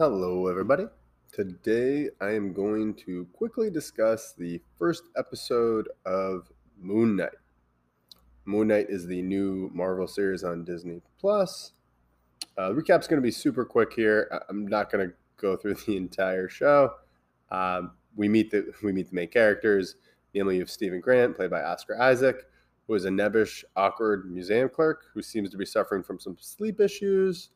Hello, everybody. Today I am going to quickly discuss the first episode of Moon Knight. Moon Knight is the new Marvel series on Disney Plus. Uh, recap's going to be super quick here. I'm not going to go through the entire show. Um, we meet the we meet the main characters. Namely, of Stephen Grant, played by Oscar Isaac, who is a nebbish, awkward museum clerk who seems to be suffering from some sleep issues.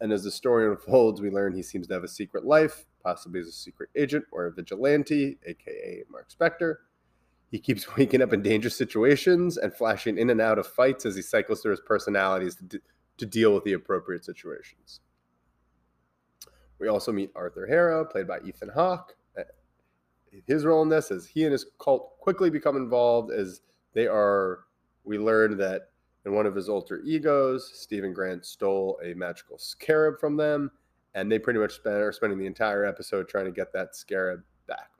And as the story unfolds, we learn he seems to have a secret life, possibly as a secret agent or a vigilante, aka Mark Spector. He keeps waking up in dangerous situations and flashing in and out of fights as he cycles through his personalities to, d- to deal with the appropriate situations. We also meet Arthur Harrow, played by Ethan Hawke. His role in this is he and his cult quickly become involved as they are. We learn that in one of his alter egos, Stephen Grant stole a magical scarab from them, and they pretty much are spending the entire episode trying to get that scarab back.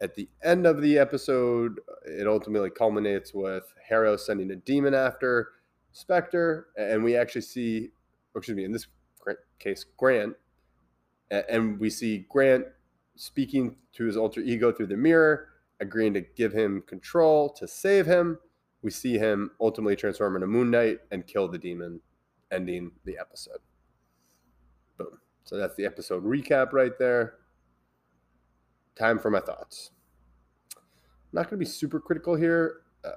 At the end of the episode, it ultimately culminates with Harrow sending a demon after Spector, and we actually see, oh, excuse me, in this case, Grant, and we see Grant speaking to his alter ego through the mirror, agreeing to give him control to save him. We see him ultimately transform into Moon Knight and kill the demon, ending the episode. Boom. So that's the episode recap right there. Time for my thoughts. I'm not going to be super critical here, uh,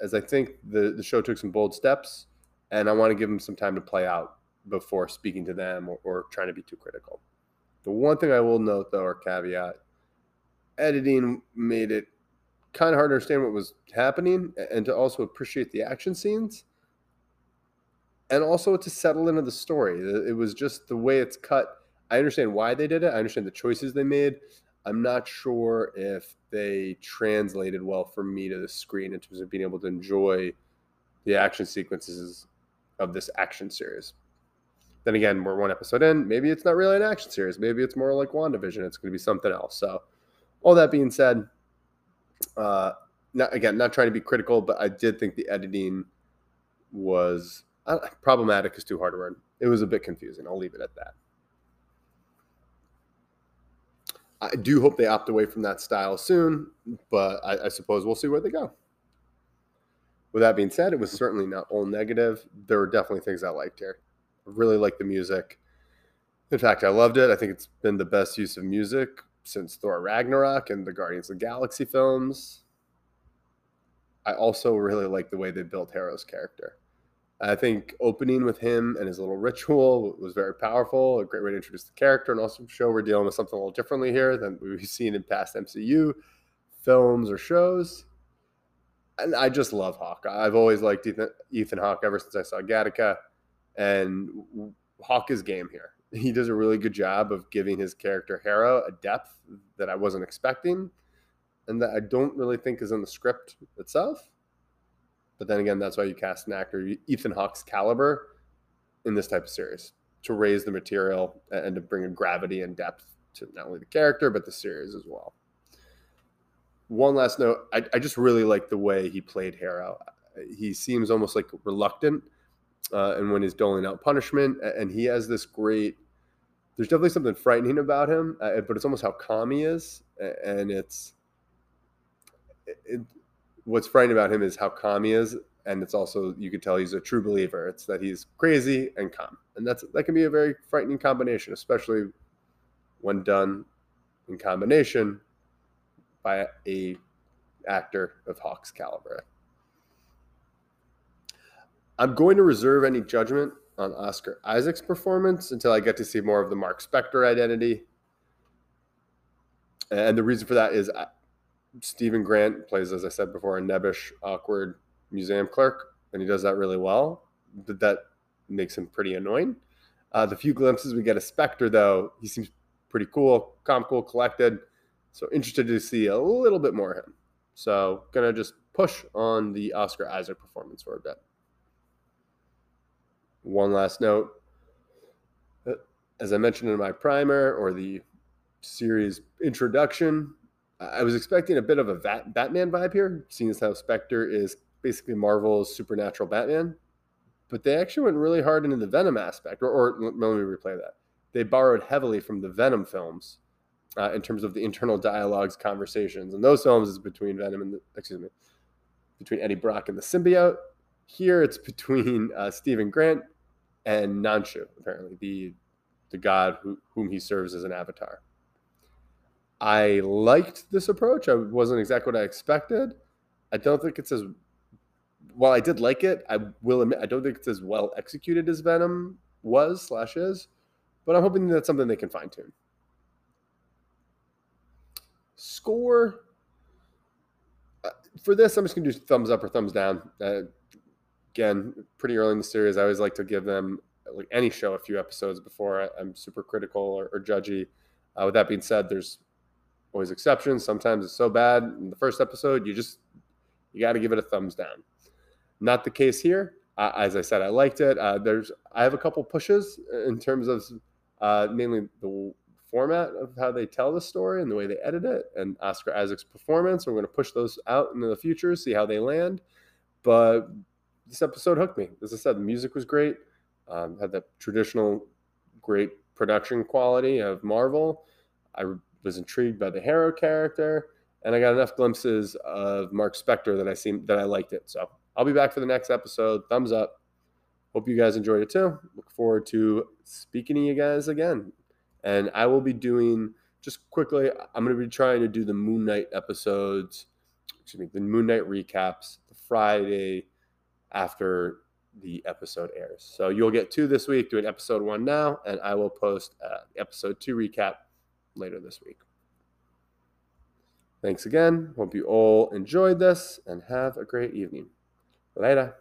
as I think the, the show took some bold steps, and I want to give them some time to play out before speaking to them or, or trying to be too critical. The one thing I will note, though, or caveat, editing made it kind of hard to understand what was happening and to also appreciate the action scenes and also to settle into the story. It was just the way it's cut. I understand why they did it. I understand the choices they made. I'm not sure if they translated well for me to the screen in terms of being able to enjoy the action sequences of this action series. Then again, we're one episode in. Maybe it's not really an action series. Maybe it's more like WandaVision. It's going to be something else. So, all that being said, uh, not again, not trying to be critical, but I did think the editing was uh, problematic. Is too hard a word. It was a bit confusing. I'll leave it at that. I do hope they opt away from that style soon, but I, I suppose we'll see where they go. With that being said, it was certainly not all negative. There were definitely things I liked here. I really liked the music. In fact, I loved it. I think it's been the best use of music since Thor Ragnarok and the Guardians of the Galaxy films. I also really like the way they built Harrow's character. I think opening with him and his little ritual was very powerful, a great way to introduce the character, and also show we're dealing with something a little differently here than we've seen in past MCU films or shows. And I just love Hawke. I've always liked Ethan, Ethan Hawke ever since I saw Gattaca, and Hawke is game here. He does a really good job of giving his character Harrow a depth that I wasn't expecting, and that I don't really think is in the script itself. But then again, that's why you cast an actor Ethan Hawke's caliber in this type of series to raise the material and to bring a gravity and depth to not only the character but the series as well. One last note: I, I just really like the way he played Harrow. He seems almost like reluctant, uh, and when he's doling out punishment, and he has this great. There's definitely something frightening about him, uh, but it's almost how calm he is, and it's. It, what's frightening about him is how calm he is, and it's also you could tell he's a true believer. It's that he's crazy and calm, and that's that can be a very frightening combination, especially when done in combination by a actor of Hawke's caliber. I'm going to reserve any judgment on Oscar Isaac's performance until I get to see more of the Mark Spector identity. And the reason for that is Stephen Grant plays, as I said before, a nebbish, awkward museum clerk, and he does that really well. But that makes him pretty annoying. Uh, the few glimpses we get of Spector, though, he seems pretty cool, calm, cool, collected. So interested to see a little bit more of him. So gonna just push on the Oscar Isaac performance for a bit. One last note. As I mentioned in my primer or the series introduction, I was expecting a bit of a Batman vibe here, seeing as how Spector is basically Marvel's supernatural Batman. But they actually went really hard into the Venom aspect, or, or let me replay that. they borrowed heavily from the Venom films uh, in terms of the internal dialogues, conversations, and those films is between Venom and the, excuse me, between Eddie Brock and the symbiote. Here it's between uh, Stephen Grant and Khonshu, apparently the the god who, whom he serves as an avatar. I liked this approach. I wasn't exactly what I expected. I don't think it's as while I did like it. I will admit I don't think it's as well executed as Venom was slash is, but I'm hoping that's something they can fine tune. Score uh, for this, I'm just gonna do thumbs up or thumbs down. Uh, again, pretty early in the series, I always like to give them like any show a few episodes before I, am super critical or, or judgy. Uh, with that being said, there's always exceptions. Sometimes it's so bad in the first episode, you just you got to give it a thumbs down. Not the case here. Uh, as I said, I liked it. Uh, there's I have a couple pushes in terms of uh, mainly the format of how they tell the story and the way they edit it, and Oscar Isaac's performance. We're going to push those out into the future, see how they land. But this episode hooked me. As I said, the music was great. Um, had the traditional great production quality of Marvel. I was intrigued by the Harrow character, and I got enough glimpses of Mark Spector that I seem that I liked it. So I'll be back for the next episode. Thumbs up. Hope you guys enjoyed it too. Look forward to speaking to you guys again. And I will be doing just quickly. I'm going to be trying to do the Moon Knight episodes. Excuse me, the Moon Knight recaps the Friday after the episode airs. So you'll get two this week, doing episode one now, and I will post uh, episode two recap later this week. Thanks again. Hope you all enjoyed this and have a great evening. Later.